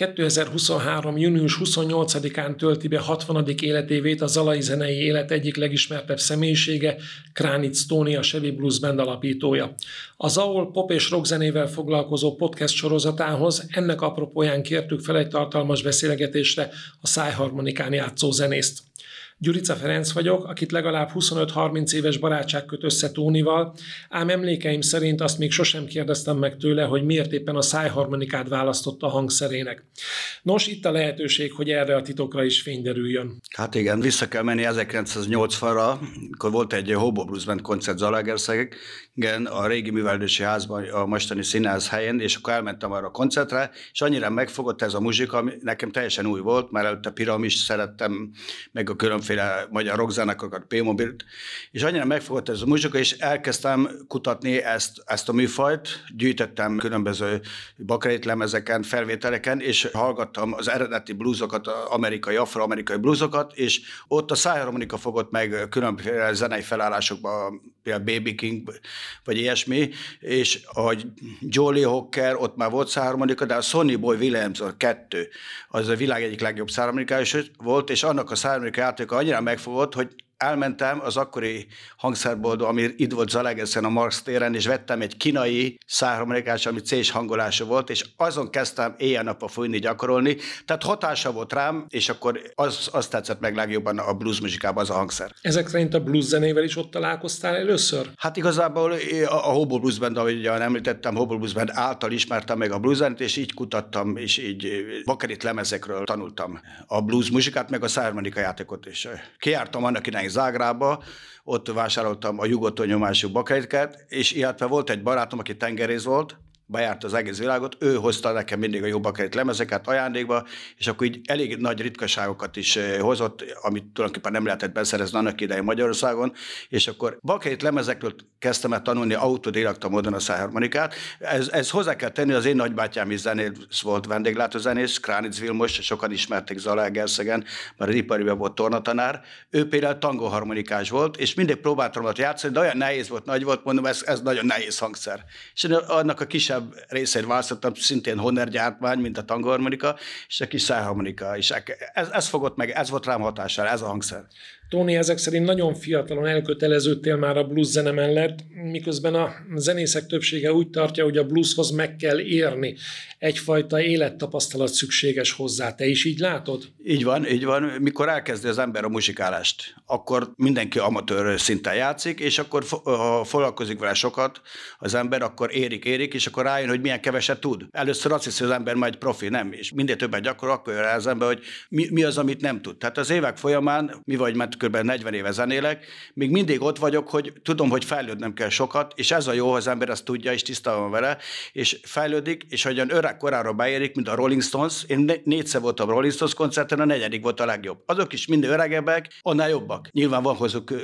2023. június 28-án tölti be 60. életévét a zalai zenei élet egyik legismertebb személyisége, Kránic Tóni, a Chevy Blues Band alapítója. A Zaol pop és rock zenével foglalkozó podcast sorozatához ennek apropóján kértük fel egy tartalmas beszélgetésre a szájharmonikán játszó zenészt. Gyurica Ferenc vagyok, akit legalább 25-30 éves barátság köt össze Tónival, ám emlékeim szerint azt még sosem kérdeztem meg tőle, hogy miért éppen a szájharmonikát választotta a hangszerének. Nos, itt a lehetőség, hogy erre a titokra is fényderüljön. Hát igen, vissza kell menni 1980-ra, akkor volt egy Hobo Blues Band koncert Zalaegerszegen, a régi művelődési házban, a mostani színház helyén, és akkor elmentem arra a koncertre, és annyira megfogott ez a muzsika, ami nekem teljesen új volt, mert előtte piramis szerettem, meg a különféle mindenféle magyar rockzenekarokat, P-mobilt, és annyira megfogott ez a muzsika, és elkezdtem kutatni ezt, ezt a műfajt, gyűjtöttem különböző bakrét lemezeken, felvételeken, és hallgattam az eredeti bluesokat, amerikai, afroamerikai bluesokat, és ott a szájharmonika fogott meg különböző zenei felállásokban, például Baby King, vagy ilyesmi, és ahogy Jolly Hocker, ott már volt szájharmonika, de a Sonny Boy Williams a kettő, az a világ egyik legjobb szájharmonikája volt, és annak a szájharmonika játéka annyira megfogott, hogy elmentem az akkori hangszerboldó, ami itt volt Zalegeszen a Marx téren, és vettem egy kínai szárharmonikás, ami c hangolása volt, és azon kezdtem éjjel-nappal fújni, gyakorolni. Tehát hatása volt rám, és akkor az, az tetszett meg legjobban a blues muzsikában az a hangszer. Ezek szerint a blues zenével is ott találkoztál először? Hát igazából a, a Hobo Blues Band, ahogy említettem, Hobo Blues Band által ismertem meg a blues zenét, és így kutattam, és így bakerit lemezekről tanultam a blues muzsikát, meg a szárharmonika játékot is. Kiártam annak idején Zágrába, ott vásároltam a jugotó nyomású bakaitkát, és illetve volt egy barátom, aki tengerész volt, bejárt az egész világot, ő hozta nekem mindig a jó bakerit lemezeket ajándékba, és akkor így elég nagy ritkaságokat is eh, hozott, amit tulajdonképpen nem lehetett beszerezni annak idején Magyarországon, és akkor bakerit lemezekről kezdtem el tanulni autodidakta módon a szájharmonikát. Ez, ez hozzá kell tenni, az én nagybátyám is zenész volt vendéglátózenész, Kránic Vilmos, sokan ismerték Zalaegerszegen, mert az ipariban volt tornatanár. Ő például tangoharmonikás volt, és mindig próbáltam ott játszani, de olyan nehéz volt, nagy volt, mondom, ez, ez nagyon nehéz hangszer. És annak a kisebb kisebb részét választottam, szintén Honner gyártmány, mint a tangharmonika, és a kis szájharmonika is. Ez, ez fogott meg, ez volt rám hatással, ez a hangszer. Tóni ezek szerint nagyon fiatalon elköteleződtél már a blues zene mellett, miközben a zenészek többsége úgy tartja, hogy a blueshoz meg kell érni. Egyfajta élettapasztalat szükséges hozzá. Te is így látod? Így van, így van. Mikor elkezdi az ember a muzsikálást, akkor mindenki amatőr szinten játszik, és akkor ha foglalkozik vele sokat az ember, akkor érik, érik, és akkor rájön, hogy milyen keveset tud. Először azt hiszi, hogy az ember majd profi, nem, és minél többet gyakorol, akkor jön rá az ember, hogy mi, mi az, amit nem tud. Tehát az évek folyamán mi vagy, mert kb. 40 éve zenélek, még mindig ott vagyok, hogy tudom, hogy fejlődnem kell sokat, és ez a jó, az ember ezt tudja, és tisztában vele, és fejlődik, és hogyan öreg korára beérik, mint a Rolling Stones. Én négyszer voltam Rolling Stones koncerten, a negyedik volt a legjobb. Azok is mind öregebbek, annál jobbak. Nyilván van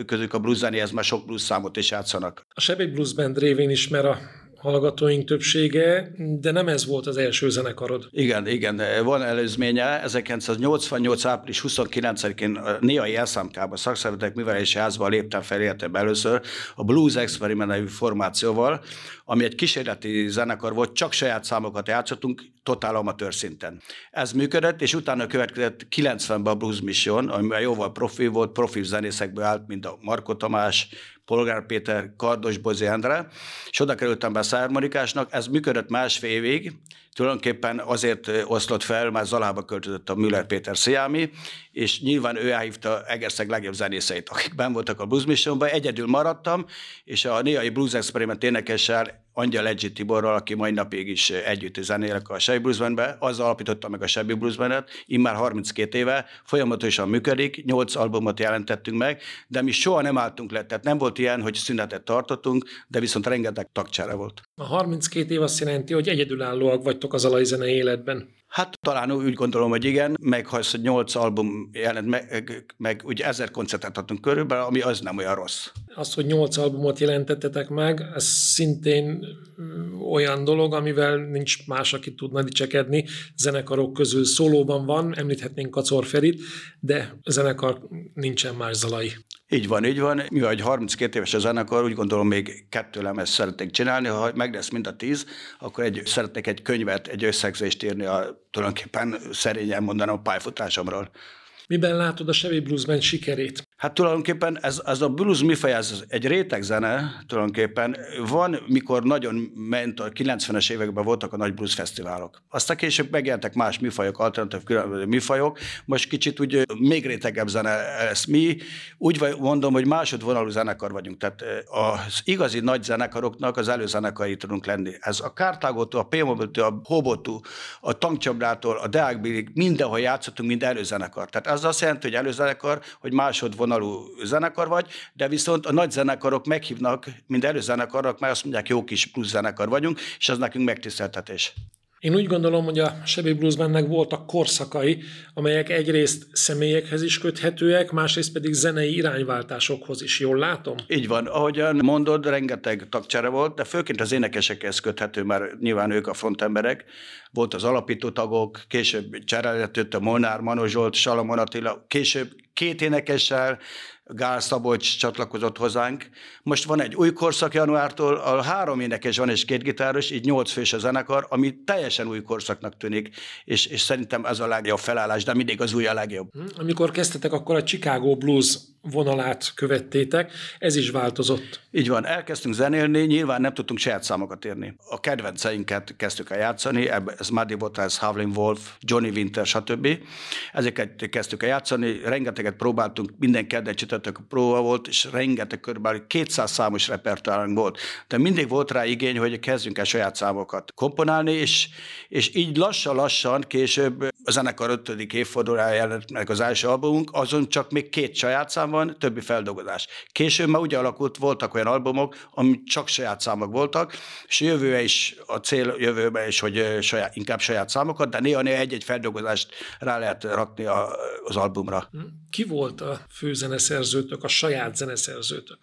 közük a blues zenéhez, mert sok blues számot is játszanak. A Sebély Blues Band révén ismer a hallgatóink többsége, de nem ez volt az első zenekarod. Igen, igen, van előzménye. 1988. április 29-én a Niai Elszámkába szakszervezetek művelési házban léptem fel életem először a Blues Experiment nevű formációval, ami egy kísérleti zenekar volt, csak saját számokat játszottunk, totál amatőr szinten. Ez működött, és utána következett 90-ben a Blues Mission, ami jóval profi volt, profi zenészekből állt, mint a Marko Tamás, Polgár Péter, Kardos Bozi Endre, és oda kerültem be szármarikásnak, ez működött másfél évig, tulajdonképpen azért oszlott fel, mert Zalába költözött a Müller Péter Sziámi, és nyilván ő elhívta Egerszeg legjobb zenészeit, akik ben voltak a Blues Missionban, egyedül maradtam, és a néhai Blues Experiment énekessel Angyal Legit Tiborral, aki mai napig is együtt zenélek a Shelby Blues Bandbe, az alapította meg a Shelby Blues Bandet, immár 32 éve, folyamatosan működik, 8 albumot jelentettünk meg, de mi soha nem álltunk le, tehát nem volt ilyen, hogy szünetet tartottunk, de viszont rengeteg tagcsára volt. A 32 év azt jelenti, hogy egyedülállóak vagytok az alajzene életben. Hát talán úgy gondolom, hogy igen, meg ha ez nyolc album jelent meg, meg úgy ezer koncertet adtunk körülbelül, ami az nem olyan rossz. Az, hogy nyolc albumot jelentettetek meg, ez szintén olyan dolog, amivel nincs más, aki tudna dicsekedni. Zenekarok közül szólóban van, említhetnénk Kacor Ferit, de zenekar nincsen más zalai. Így van, így van. Mi vagy 32 éves a zenekar, úgy gondolom még kettő lemez szeretnék csinálni. Ha meg lesz mind a tíz, akkor egy, szeretnék egy könyvet, egy összegzést írni a tulajdonképpen szerényen mondanom a pályafutásomról. Miben látod a Chevy Blues Band sikerét? Hát tulajdonképpen ez, ez a blues műfaj, ez egy rétegzene tulajdonképpen. Van, mikor nagyon ment, a 90-es években voltak a nagy blues fesztiválok. Aztán később megjelentek más műfajok, alternatív műfajok. Most kicsit úgy még rétegebb zene ez. Mi úgy mondom, hogy másodvonalú zenekar vagyunk. Tehát az igazi nagy zenekaroknak az előzenekarai tudunk lenni. Ez a Kártágótól, a Pémobiltől, a Hobotú, a Tankcsabrától, a Deákbilig, mindenhol játszottunk, mind előzenekar. Tehát ez azt jelenti, hogy előzenekar, hogy másodvonalú vonalú zenekar vagy, de viszont a nagy zenekarok meghívnak, mind előzenekarok, mert azt mondják, jó kis plusz zenekar vagyunk, és az nekünk megtiszteltetés. Én úgy gondolom, hogy a Chevy Blues Bandnek voltak korszakai, amelyek egyrészt személyekhez is köthetőek, másrészt pedig zenei irányváltásokhoz is. Jól látom? Így van. Ahogyan mondod, rengeteg tagcsere volt, de főként az énekesekhez köthető, mert nyilván ők a frontemberek. Volt az alapító tagok, később cserélhetőt a Molnár, Manozsolt, Salamon Attila, később két énekessel, Gál Szabolcs csatlakozott hozzánk. Most van egy új korszak januártól, a három énekes van és két gitáros, így nyolc fős a zenekar, ami teljesen új korszaknak tűnik, és, és szerintem ez a legjobb felállás, de mindig az új a legjobb. Hm, amikor kezdtetek, akkor a Chicago Blues vonalát követtétek, ez is változott. Így van, elkezdtünk zenélni, nyilván nem tudtunk saját számokat írni. A kedvenceinket kezdtük el játszani, ez Muddy Waters, Howlin' Wolf, Johnny Winter, stb. Ezeket kezdtük el játszani, rengeteget próbáltunk, minden kedden csütörtök próba volt, és rengeteg körülbelül 200 számos repertoárunk volt. De mindig volt rá igény, hogy kezdjünk el saját számokat komponálni, és, és így lassan-lassan később a zenekar ötödik évfordulójára jelent meg az első albumunk, azon csak még két saját szám van, többi feldolgozás. Később már úgy alakult, voltak olyan albumok, ami csak saját számok voltak, és jövőre is, a cél jövőben is, hogy saját, inkább saját számokat, de néha-néha egy-egy feldolgozást rá lehet rakni a, az albumra. Ki volt a főzeneszerzőtök, a saját zeneszerzőtök?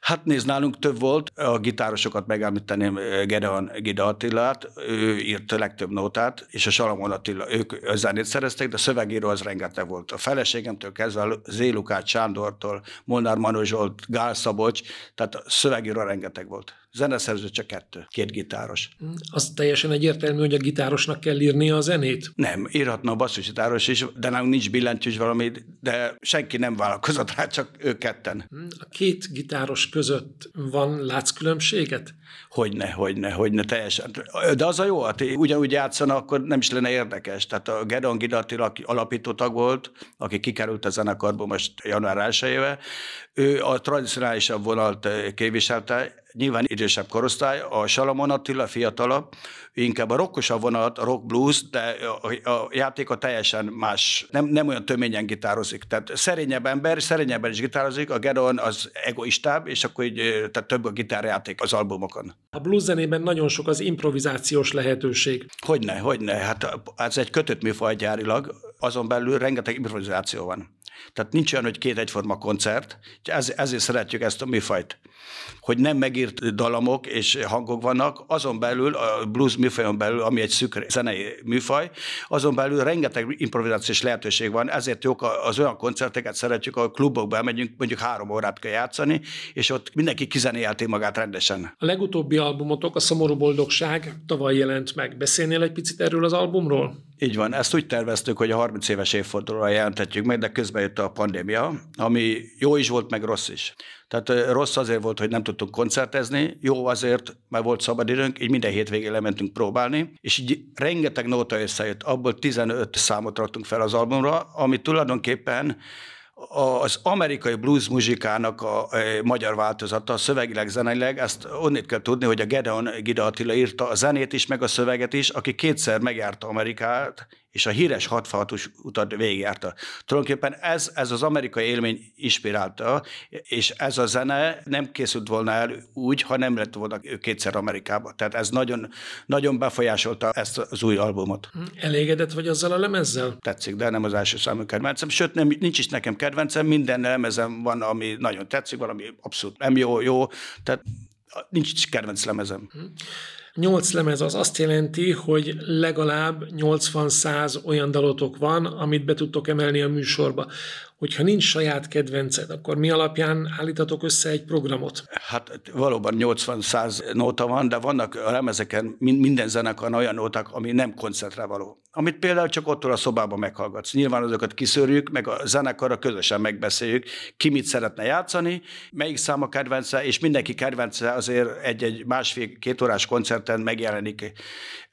Hát nézd, nálunk több volt, a gitárosokat megemlíteném Gedeon Gida Attilát, ő írt a legtöbb nótát, és a Salamon Attila, ők zenét szerezték, de szövegíró az rengeteg volt. A feleségemtől kezdve Zélukát Sándortól, Molnár Manozsolt, Gál Szabocs, tehát a szövegíró rengeteg volt. Zeneszerző csak kettő, két gitáros. Az teljesen egyértelmű, hogy a gitárosnak kell írnia a zenét? Nem, írhatna a basszusgitáros is, de nálunk nincs billentyűs valami, de senki nem vállalkozott rá, csak ők ketten. A két gitáros között van, látsz különbséget? Hogyne, hogyne, hogyne, teljesen. De az a jó, hát ugyanúgy játszana, akkor nem is lenne érdekes. Tehát a Gedon Gidatil, aki alapító tag volt, aki kikerült a zenekarból most január 1 ő a tradicionálisabb vonalt képviselte, nyilván idősebb korosztály, a Salamon Attila fiatalabb, inkább a rockosabb vonalat, a rock blues, de a, a játéka teljesen más, nem, nem olyan töményen gitározik. Tehát szerényebb ember, szerényebben is gitározik, a Gedon az egoistább, és akkor így, tehát több a gitárjáték az albumokon. A blues zenében nagyon sok az improvizációs lehetőség. Hogyne, hogyne, hát ez egy kötött műfaj gyárilag, azon belül rengeteg improvizáció van. Tehát nincs olyan, hogy két egyforma koncert, ez, ezért szeretjük ezt a műfajt hogy nem megírt dalamok és hangok vannak, azon belül, a blues műfajon belül, ami egy szűk zenei műfaj, azon belül rengeteg improvizációs lehetőség van, ezért jók az olyan koncerteket szeretjük, ahol klubokba megyünk, mondjuk három órát kell játszani, és ott mindenki kizenélti magát rendesen. A legutóbbi albumotok, a Szomorú Boldogság tavaly jelent meg. Beszélnél egy picit erről az albumról? Így van, ezt úgy terveztük, hogy a 30 éves évfordulóra jelentetjük meg, de közben jött a pandémia, ami jó is volt, meg rossz is. Tehát rossz azért volt, hogy nem tudtunk koncertezni, jó azért, mert volt szabad időnk, így minden hétvégén lementünk próbálni, és így rengeteg nóta összejött, abból 15 számot raktunk fel az albumra, ami tulajdonképpen az amerikai blues muzsikának a, a magyar változata, szövegileg, zeneileg, ezt onnit kell tudni, hogy a Gedeon Gida Attila írta a zenét is, meg a szöveget is, aki kétszer megjárta Amerikát, és a híres hatfahatos utat végigjárta. Tulajdonképpen ez, ez az amerikai élmény inspirálta, és ez a zene nem készült volna el úgy, ha nem lett volna kétszer Amerikába. Tehát ez nagyon, nagyon befolyásolta ezt az új albumot. Elégedett vagy azzal a lemezzel? Tetszik, de nem az első számú kedvencem. Sőt, nem, nincs is nekem kedvencem, minden lemezem van, ami nagyon tetszik, valami abszolút nem jó, jó, tehát nincs kedvenc lemezem. Hm. Nyolc lemez az azt jelenti, hogy legalább 80-100 olyan dalotok van, amit be tudtok emelni a műsorba hogyha nincs saját kedvenced, akkor mi alapján állítatok össze egy programot? Hát valóban 80-100 nóta van, de vannak a lemezeken minden zenekar olyan nóták, ami nem koncertre való. Amit például csak ott a szobában meghallgatsz. Nyilván azokat kiszűrjük, meg a zenekarra közösen megbeszéljük, ki mit szeretne játszani, melyik szám a kedvence, és mindenki kedvence azért egy-egy másfél-két órás koncerten megjelenik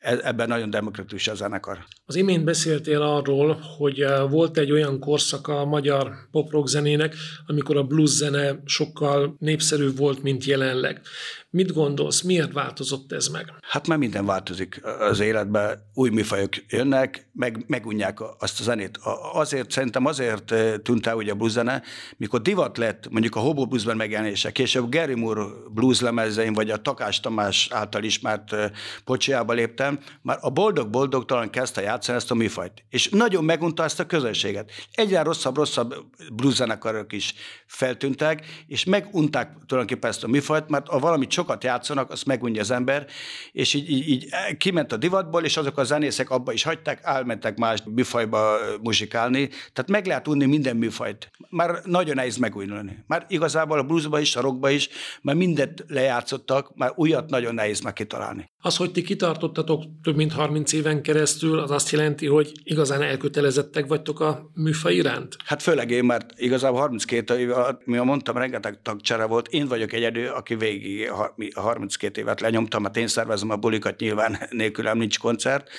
E, ebben nagyon demokratikus a zenekar. Az imént beszéltél arról, hogy eh, volt egy olyan korszaka a magyar pop zenének, amikor a blues zene sokkal népszerűbb volt, mint jelenleg. Mit gondolsz, miért változott ez meg? Hát mert minden változik az életben, új műfajok jönnek, meg, megunják azt a zenét. Azért, szerintem azért eh, tűnt el ugye a blues zene, mikor divat lett mondjuk a Hobo Bluesben megjelenése, később Gary Moore blues lemezein, vagy a Takás Tamás által ismert eh, pocsiába léptem, már a boldog talán kezdte játszani ezt a műfajt. És nagyon megunta ezt a közönséget. Egyre rosszabb-rosszabb blues zenekarok is feltűntek, és megunták tulajdonképpen ezt a műfajt, mert ha valamit sokat játszanak, azt megunja az ember, és így, így, így kiment a divatból, és azok a zenészek abba is hagyták, elmentek más műfajba muzsikálni. Tehát meg lehet unni minden műfajt. Már nagyon nehéz megújulni. Már igazából a bluesba is, a rockba is, már mindent lejátszottak, már újat nagyon nehéz meg kitalálni. Az, hogy ti kitartottatok több mint 30 éven keresztül, az azt jelenti, hogy igazán elkötelezettek vagytok a műfaj iránt? Hát főleg én, mert igazából 32 év, mi mondtam, rengeteg tagcsere volt. Én vagyok egyedül, aki végig 32 évet lenyomtam, mert én szervezem a bulikat, nyilván nélkülem nincs koncert,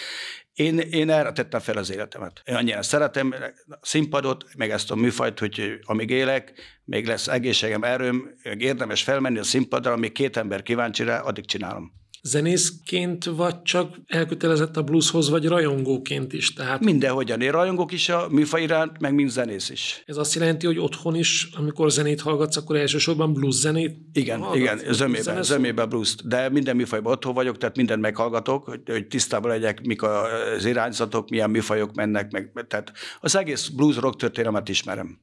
én, én erre tettem fel az életemet. Én annyira szeretem a színpadot, meg ezt a műfajt, hogy amíg élek, még lesz egészségem, erőm, érdemes felmenni a színpadra, amíg két ember kíváncsi rá, addig csinálom zenészként vagy csak elkötelezett a blueshoz, vagy rajongóként is? Tehát... Mindenhogyan. Én rajongok is a műfaj iránt, meg mind zenész is. Ez azt jelenti, hogy otthon is, amikor zenét hallgatsz, akkor elsősorban blues zenét Igen, hallgatsz? igen, zömében, zömében blues de minden műfajban otthon vagyok, tehát mindent meghallgatok, hogy, hogy tisztában legyek, mik az irányzatok, milyen műfajok mennek, meg, tehát az egész blues rock történelmet ismerem.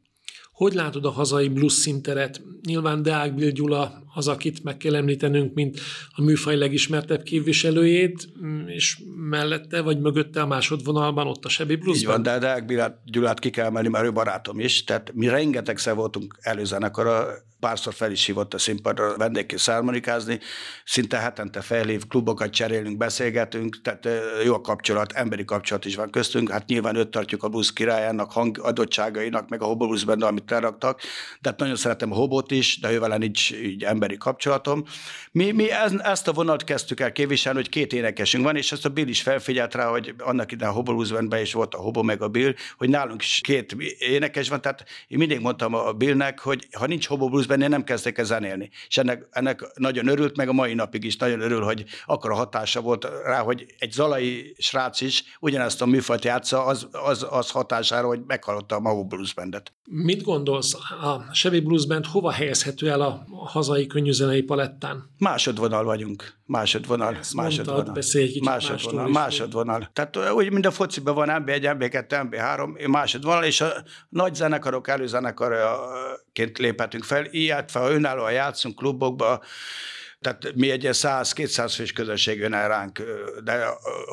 Hogy látod a hazai blues szinteret? Nyilván Deák Bill Gyula az, akit meg kell említenünk, mint a műfaj legismertebb képviselőjét, és mellette vagy mögötte a másodvonalban ott a Sebi Bluesban. Így van, de Deák Bill Gyulát ki kell emelni, mert ő barátom is, tehát mi rengetegszer voltunk előzenekar, párszor fel is hívott a színpadra vendégké szármonikázni, szinte hetente felhív, klubokat cserélünk, beszélgetünk, tehát jó a kapcsolat, emberi kapcsolat is van köztünk, hát nyilván őt tartjuk a blues királyának, hang adottságainak, meg a Hobo Bluesben, amit leraktak, de hát nagyon szeretem a Hobot is, de ővel nincs így emberi kapcsolatom. Mi, mi ezt a vonalat kezdtük el képviselni, hogy két énekesünk van, és ezt a Bill is felfigyelt rá, hogy annak ide a Hobo Bluesben is volt a Hobo meg a Bill, hogy nálunk is két énekes van, tehát én mindig mondtam a Billnek, hogy ha nincs Hobo én nem kezdek el zenélni. És ennek, ennek nagyon örült, meg a mai napig is nagyon örül, hogy akkor a hatása volt rá, hogy egy zalai srác is ugyanezt a műfajt játsza, az, az, az hatására, hogy meghallotta a Mahu Blues Bandet. Mit gondolsz, a Chevy Blues Band hova helyezhető el a hazai könnyűzenei palettán? Másodvonal vagyunk. Másodvonal. Ezt másodvonal. Mondtad, beszélj kicsit másodvonal. Másodvonal. Tehát úgy, mint a fociban van MB1, MB2, MB3, másodvonal, és a nagy zenekarok előzenekarként léphetünk fel, illetve ha önállóan játszunk klubokba, tehát mi egy 100-200 fős közösség jön el ránk, de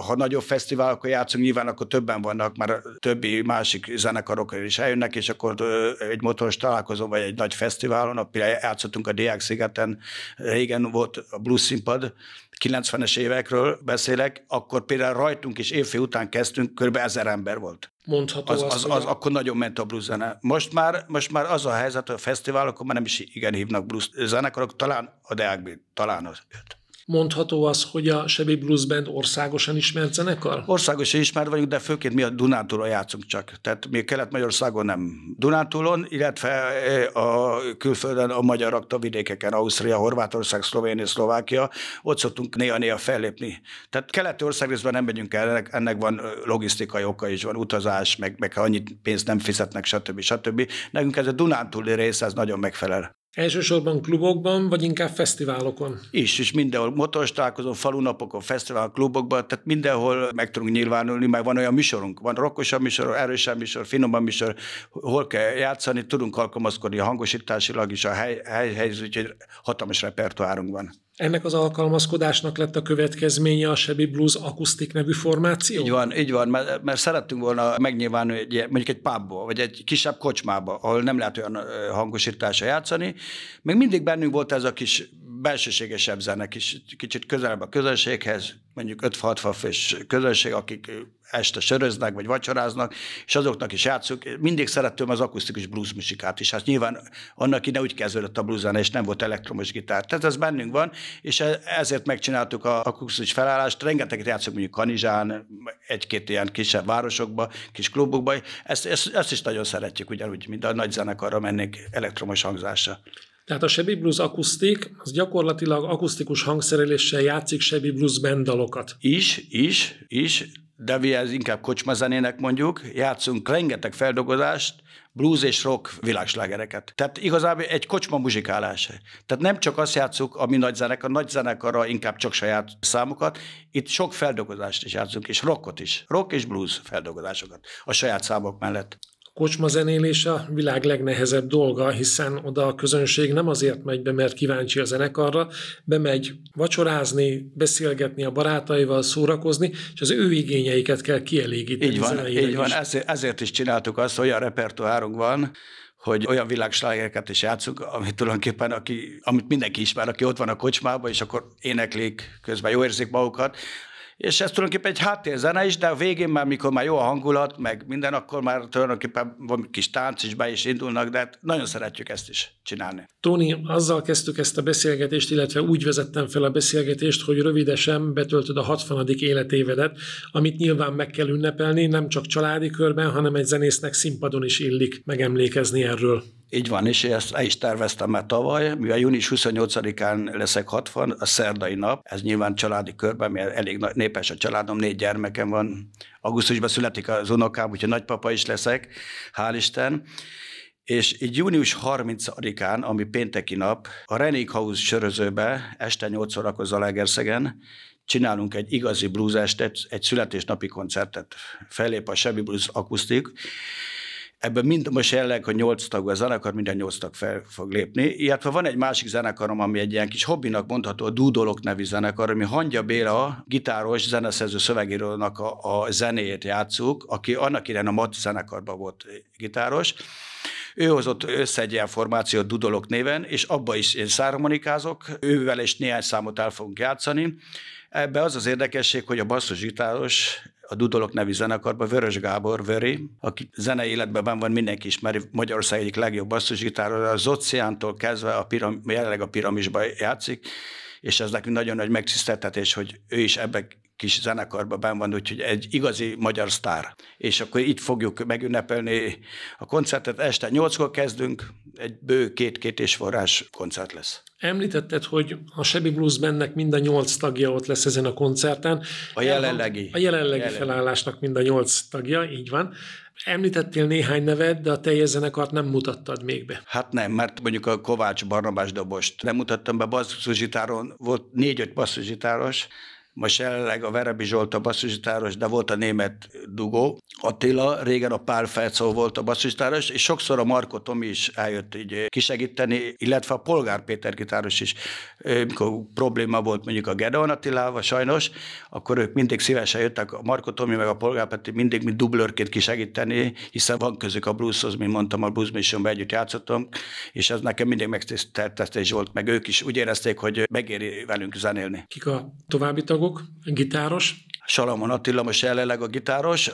ha nagyobb fesztivál, akkor játszunk, nyilván akkor többen vannak, már többi másik zenekarok is eljönnek, és akkor egy motoros találkozón, vagy egy nagy fesztiválon, például játszottunk a Diák szigeten, régen volt a blues színpad, 90-es évekről beszélek, akkor például rajtunk is évfél után kezdtünk, kb. ezer ember volt. Mondható az, az, az, az, akkor nagyon ment a blues zene. Most már, most már az a helyzet, hogy a fesztiválokon már nem is igen hívnak blues zenekarok, talán a Deák talán az jött. Mondható az, hogy a Sebi Blues Band országosan ismert zenekar? Országosan ismert vagyunk, de főként mi a Dunántúlon játszunk csak. Tehát mi Kelet-Magyarországon nem. Dunántúlon, illetve eh, a külföldön, a magyar aktavidékeken, Ausztria, Horvátország, Szlovénia, Szlovákia, ott szoktunk néha-néha fellépni. Tehát keleti országrészben nem megyünk el, ennek, ennek van logisztikai oka is, van utazás, meg, meg annyit pénzt nem fizetnek, stb. stb. Nekünk ez a Dunántúli rész, ez nagyon megfelel. Elsősorban klubokban, vagy inkább fesztiválokon? Is, és mindenhol motoros találkozó, falunapokon, fesztivál, klubokban, tehát mindenhol meg tudunk nyilvánulni, mert van olyan műsorunk, van rokkosabb műsor, erősebb műsor, finomabb műsor, hol kell játszani, tudunk alkalmazkodni hangosításilag is, a hely, hely, hely úgyhogy hatalmas repertoárunk van. Ennek az alkalmazkodásnak lett a következménye a Sebi Blues akusztik nevű formáció? Így van, így van, mert, mert szerettünk volna megnyilvánulni egy, mondjuk egy pubba, vagy egy kisebb kocsmába, ahol nem lehet olyan hangosításra játszani. Még mindig bennünk volt ez a kis belsőségesebb zene, kis, kicsit közelebb a közönséghez, mondjuk 5-60 fős közönség, akik este söröznek, vagy vacsoráznak, és azoknak is játszunk. Mindig szerettem az akusztikus blues muzsikát is. Hát nyilván annak ide úgy kezdődött a blues és nem volt elektromos gitár. Tehát ez bennünk van, és e- ezért megcsináltuk a akusztikus felállást. Rengeteget játszunk mondjuk Kanizsán, egy-két ilyen kisebb városokba, kis klubokba. Ezt, ezt, ezt is nagyon szeretjük, ugyanúgy, mint a nagy zenekarra mennék elektromos hangzásra. Tehát a Sebi Blues akusztik, az gyakorlatilag akusztikus hangszereléssel játszik Sebi Blues band dalokat. Is, is, is, de mi ez inkább kocsmazenének mondjuk, játszunk rengeteg feldolgozást, blues és rock világslágereket. Tehát igazából egy kocsma muzsikálás. Tehát nem csak azt játszunk, ami nagy zenekar, nagy zenekarra inkább csak saját számokat, itt sok feldolgozást is játszunk, és rockot is. Rock és blues feldolgozásokat a saját számok mellett kocsma zenélés a világ legnehezebb dolga, hiszen oda a közönség nem azért megy be, mert kíváncsi a zenekarra, bemegy vacsorázni, beszélgetni a barátaival, szórakozni, és az ő igényeiket kell kielégíteni. Így van, így van. Ezért, ezért is csináltuk azt, hogy olyan repertoárunk van, hogy olyan világslágereket is játszunk, amit tulajdonképpen, aki, amit mindenki ismer, aki ott van a kocsmában, és akkor éneklik, közben jó érzik magukat, és ez tulajdonképpen egy háttérzene is, de a végén már, mikor már jó a hangulat, meg minden, akkor már tulajdonképpen van kis tánc is be is indulnak, de hát nagyon szeretjük ezt is csinálni. Tóni, azzal kezdtük ezt a beszélgetést, illetve úgy vezettem fel a beszélgetést, hogy rövidesen betöltöd a 60. életévedet, amit nyilván meg kell ünnepelni, nem csak családi körben, hanem egy zenésznek színpadon is illik megemlékezni erről. Így van, és ezt el is terveztem már tavaly, mivel június 28-án leszek 60, a szerdai nap, ez nyilván családi körben, mert elég népes a családom, négy gyermekem van, augusztusban születik az unokám, úgyhogy nagypapa is leszek, hál' Isten, és így június 30-án, ami pénteki nap, a Renék House sörözőbe este 8 órakor Zalaegerszegen csinálunk egy igazi blues estet, egy születésnapi koncertet. Fellép a Chevy Blues akusztik, Ebben mind, most jelenleg, hogy nyolc tagú a zenekar, minden nyolc tag fel fog lépni. Illetve van egy másik zenekarom, ami egy ilyen kis hobbinak mondható, a Dúdolok nevű zenekar, ami Hangya Béla, gitáros, zeneszerző szövegírónak a, a zenéjét játszuk, aki annak idején a Mat zenekarban volt gitáros. Ő hozott össze egy ilyen formációt Dudolok néven, és abba is én szármonikázok, ővel is néhány számot el fogunk játszani. Ebbe az az érdekesség, hogy a basszusgitáros a Dudolok nevű zenekarban Vörös Gábor Vöri, aki zenei életben van, mindenki ismeri, Magyarország egyik legjobb basszusgitáros, az Oceántól kezdve a piram, jelenleg a piramisban játszik, és ez nekünk nagyon nagy megtiszteltetés, hogy ő is ebbe kis zenekarban ben van, úgyhogy egy igazi magyar sztár. És akkor itt fogjuk megünnepelni a koncertet. Este nyolckor kezdünk, egy bő két-két és forrás koncert lesz. Említetted, hogy a Sebi Blues Bandnek mind a nyolc tagja ott lesz ezen a koncerten. A jelenlegi. A jelenlegi jelenlegi felállásnak mind a nyolc tagja, így van. Említettél néhány nevet, de a teljes zenekart nem mutattad még be. Hát nem, mert mondjuk a Kovács Barnabás dobost nem mutattam be basszusgitáron, volt négy-öt basszusgitáros, most jelenleg a Verebi Zsolt a basszusgitáros, de volt a német Dugó. Attila, régen a Pál Felcó volt a basszusgitáros, és sokszor a Marko Tomi is eljött így kisegíteni, illetve a Polgár Péter gitáros is, mikor probléma volt mondjuk a Gedeon Attilával sajnos, akkor ők mindig szívesen jöttek, a Marko Tomi meg a Polgár Péter mindig mint dublőrként kisegíteni, hiszen van közük a blueshoz, mint mondtam, a Blues Missionben együtt játszottam, és ez nekem mindig megtiszteltetés volt, meg ők is úgy érezték, hogy megéri velünk zenélni. Kik a további tagok? Tagok, gitáros. Salamon Attila most jelenleg a gitáros,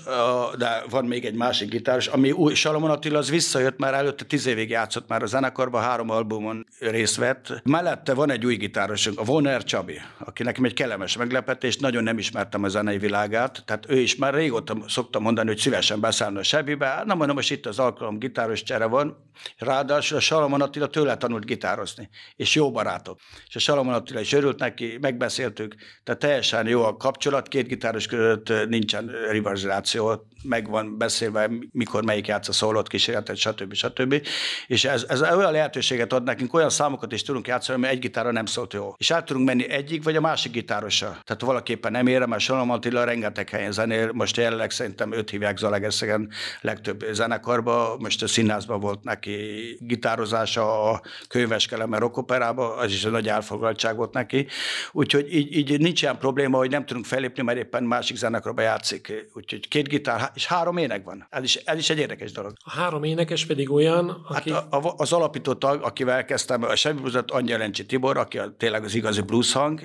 de van még egy másik gitáros, ami új, Salamon Attila az visszajött, már előtte tíz évig játszott már a zenekarban, három albumon részt vett. Mellette van egy új gitárosunk, a Voner Csabi, aki nekem egy kellemes meglepetés, nagyon nem ismertem a zenei világát, tehát ő is már régóta szokta mondani, hogy szívesen beszállna a Sebibe, na mondom, most itt az alkalom, gitáros csere van, ráadásul a Salamon Attila tőle tanult gitározni, és jó barátok. És a Salamon Attila is örült neki, megbeszéltük, tehát teljesen jó a kapcsolat, két gitáros között nincsen rivalizáció, meg van beszélve, mikor melyik játsz a szólott kísérletet, stb. stb. És ez, ez olyan lehetőséget ad nekünk, olyan számokat is tudunk játszani, ami egy gitára nem szólt jó. És át tudunk menni egyik vagy a másik gitárossal. Tehát valaképpen nem érem, mert Salom Attila rengeteg helyen zenél, most jelenleg szerintem öt hívják Zalaegerszegen legtöbb zenekarba, most a színházban volt neki gitározása, a könyveskeleme rockoperába, az is egy nagy elfoglaltság volt neki. Úgyhogy így, így nincs ilyen probléma, hogy nem tudunk felépni, mert éppen másik zenekarba játszik. Úgyhogy két gitár, és három ének van. Ez is, ez is egy érdekes dolog. A három énekes pedig olyan, aki... Hát a, a, az alapító tag, akivel kezdtem, a Semmi Angyelencsi Tibor, aki a, tényleg az igazi blues hang,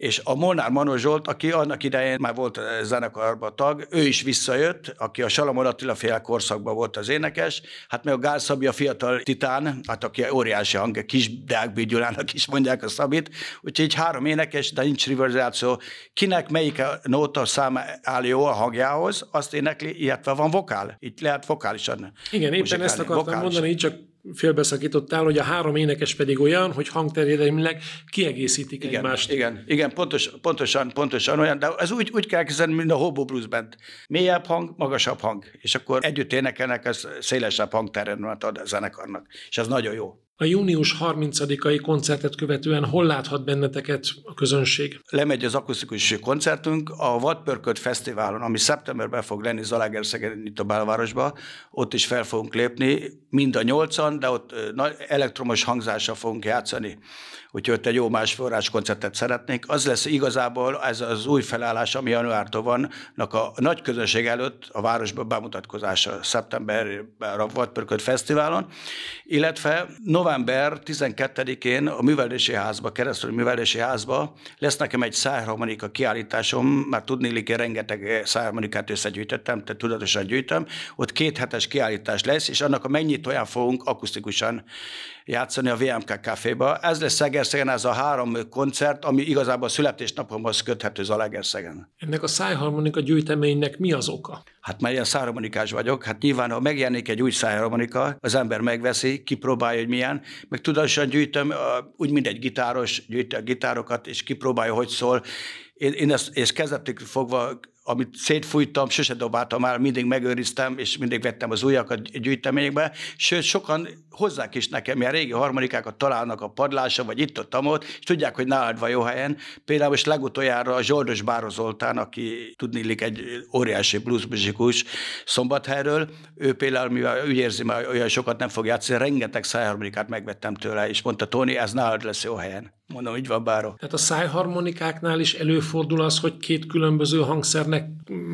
és a Molnár Manó Zsolt, aki annak idején már volt zenekarba tag, ő is visszajött, aki a Salamon Attila fél korszakban volt az énekes, hát meg a Gál Szabi a fiatal titán, hát aki óriási hang, kis Deák Gyulának is mondják a Szabit, úgyhogy három énekes, de nincs rivalizáció. Kinek melyik a nóta száma áll jó a hangjához, azt énekli, illetve van vokál. Itt lehet vokálisan. Igen, éppen ezt akartam vokálisan. mondani, csak félbeszakítottál, hogy a három énekes pedig olyan, hogy hangterjedelmileg kiegészítik igen, egymást. Igen, igen pontos, pontosan, pontosan olyan, de ez úgy, úgy kell kezdeni, mint a Hobo Blues Band. Mélyebb hang, magasabb hang, és akkor együtt énekelnek, ez szélesebb hangterjedelmet ad a zenekarnak, és ez nagyon jó. A június 30-ai koncertet követően hol láthat benneteket a közönség? Lemegy az akusztikus koncertünk a Vadpörköt Fesztiválon, ami szeptemberben fog lenni Zalaegerszegen itt a belvárosba. Ott is fel fogunk lépni, mind a nyolcan, de ott elektromos hangzással fogunk játszani úgyhogy ott egy jó másforrás koncertet szeretnék. Az lesz igazából ez az új felállás, ami januártól vannak a nagy közönség előtt a városban bemutatkozása szeptemberben a Vadpörköt Fesztiválon, illetve november 12-én a Művelési Házba, keresztül Művelési Házba lesz nekem egy szájharmonika kiállításom, már tudni, hogy rengeteg szájharmonikát összegyűjtöttem, tehát tudatosan gyűjtöm, ott két hetes kiállítás lesz, és annak a megnyitóján fogunk akusztikusan játszani a VMK Caféba. Ez lesz Szegerszegen, ez a három koncert, ami igazából a születésnapomhoz köthető Zalaegerszegen. Ennek a szájharmonika gyűjteménynek mi az oka? Hát mert ilyen szájharmonikás vagyok, hát nyilván, ha megjelenik egy új szájharmonika, az ember megveszi, kipróbálja, hogy milyen, meg tudatosan gyűjtöm, úgy, mint egy gitáros, gyűjti a gitárokat, és kipróbálja, hogy szól. Én, én ezt, és kezdetük fogva amit szétfújtam, sose dobáltam el, mindig megőriztem, és mindig vettem az újakat gyűjteményekbe, sőt, sokan hozzák is nekem ilyen régi harmonikákat találnak a padlása, vagy itt ott amott, és tudják, hogy nálad van jó helyen. Például most legutoljára a Zsoldos Báro Zoltán, aki tudnélik egy óriási bluesmuzikus szombathelyről, ő például, mivel úgy érzi, hogy olyan sokat nem fog játszani, rengeteg szájharmonikát megvettem tőle, és mondta, Tóni, ez nálad lesz jó helyen. Mondom, így van, Báro. Tehát a szájharmonikáknál is előfordul az, hogy két különböző hangszernek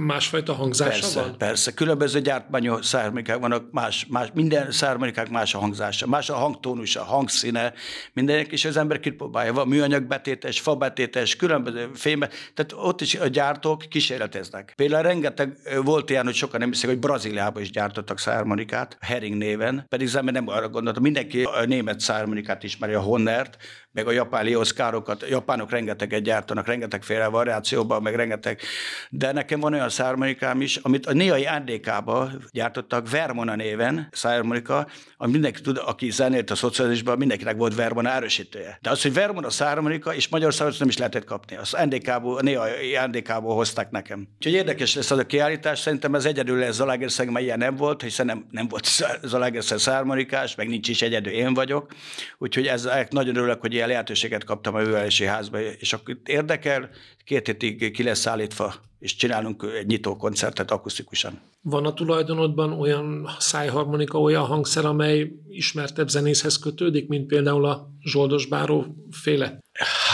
másfajta hangzása persze, van? Persze, különböző gyártmányú szármikák vannak, más, más, minden szármikák más a hangzása, más a hangtónusa, a hangszíne, mindenek, és az ember kipróbálja. Van műanyagbetétes, fabetétes, különböző fémbe, tehát ott is a gyártók kísérleteznek. Például rengeteg volt ilyen, hogy sokan nem hiszik, hogy Brazíliában is gyártottak szármonikát, Hering néven, pedig az ember nem arra gondolta, mindenki a német szármonikát ismeri, a Honnert, meg a japán lioszkárokat, a japánok rengeteget gyártanak, rengeteg féle variációban, meg rengeteg, de nekem van olyan szármonikám is, amit a néai NDK-ba gyártottak Vermona néven, szármonika, ami mindenki tud, aki zenélt a szocializmusban, mindenkinek volt Vermona erősítője. De az, hogy Vermona szármonika, és Magyarországon nem is lehetett kapni. Az NDK-ból, a néai NDK-ból hozták nekem. Úgyhogy érdekes lesz az a kiállítás, szerintem ez egyedül lesz Zalaegerszeg, mert ilyen nem volt, hiszen nem, nem volt Zalaegerszeg szármonikás, meg nincs is egyedül én vagyok. Úgyhogy ez nagyon örülök, hogy ilyen ilyen lehetőséget kaptam a művelési házba, és akkor érdekel, két hétig ki lesz szállítva, és csinálunk egy nyitó koncertet akusztikusan. Van a tulajdonodban olyan szájharmonika, olyan hangszer, amely ismertebb zenészhez kötődik, mint például a Zsoldos Báró féle?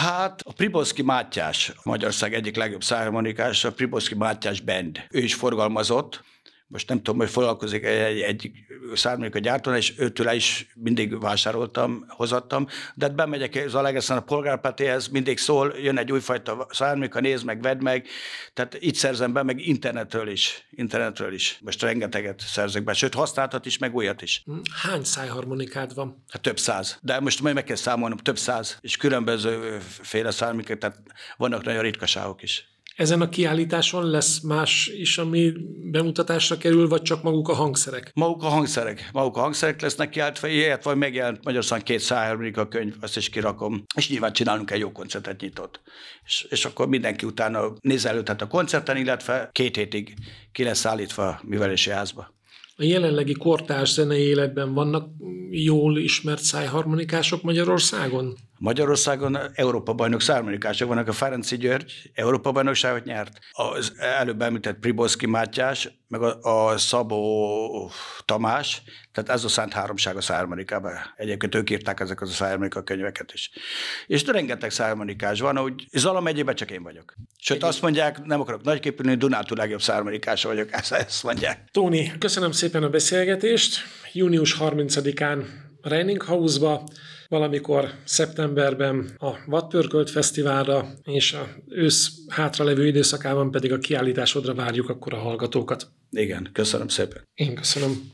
Hát a Priboszki Mátyás, Magyarország egyik legjobb szájharmonikás, a Priboszki Mátyás Band. Ő is forgalmazott, most nem tudom, hogy foglalkozik egy, egy szármányok a gyártónál, és őtől is mindig vásároltam, hozattam, de hát bemegyek az Alegeszen a polgárpetéhez, mindig szól, jön egy újfajta szármányka, nézd meg, vedd meg, tehát itt szerzem be, meg internetről is, internetről is. Most rengeteget szerzek be, sőt használtat is, meg újat is. Hány szájharmonikád van? Hát több száz, de most majd meg kell számolnom, több száz, és különböző féle szármányok, tehát vannak nagyon ritkaságok is. Ezen a kiállításon lesz más is, ami bemutatásra kerül, vagy csak maguk a hangszerek? Maguk a hangszerek. Maguk a hangszerek lesznek kiáltva, ilyet vagy megjelent Magyarországon két a könyv, azt is kirakom, és nyilván csinálunk egy jó koncertet nyitott. És, és akkor mindenki utána nézelődhet a koncerten, illetve két hétig ki lesz állítva művelési házba. A jelenlegi kortárs zenei életben vannak jól ismert szájharmonikások Magyarországon? Magyarországon Európa bajnok szármanikások vannak, a Ferenci György Európa bajnokságot nyert, az előbb említett Priboszki Mátyás, meg a, a Szabó Tamás, tehát ez a Szent Háromság a szármanikában. Egyébként ők írták ezeket a szármanika könyveket is. És rengeteg szármanikás van, hogy Zala megyében csak én vagyok. Sőt, azt mondják, nem akarok nagyképülni, Dunától legjobb szármanikása vagyok, ezt, ezt mondják. Tóni, köszönöm szépen a beszélgetést. Június 30-án Reining House-ba valamikor szeptemberben a Vadpörkölt Fesztiválra, és a ősz hátralevő időszakában pedig a kiállításodra várjuk akkor a hallgatókat. Igen, köszönöm szépen. Én köszönöm.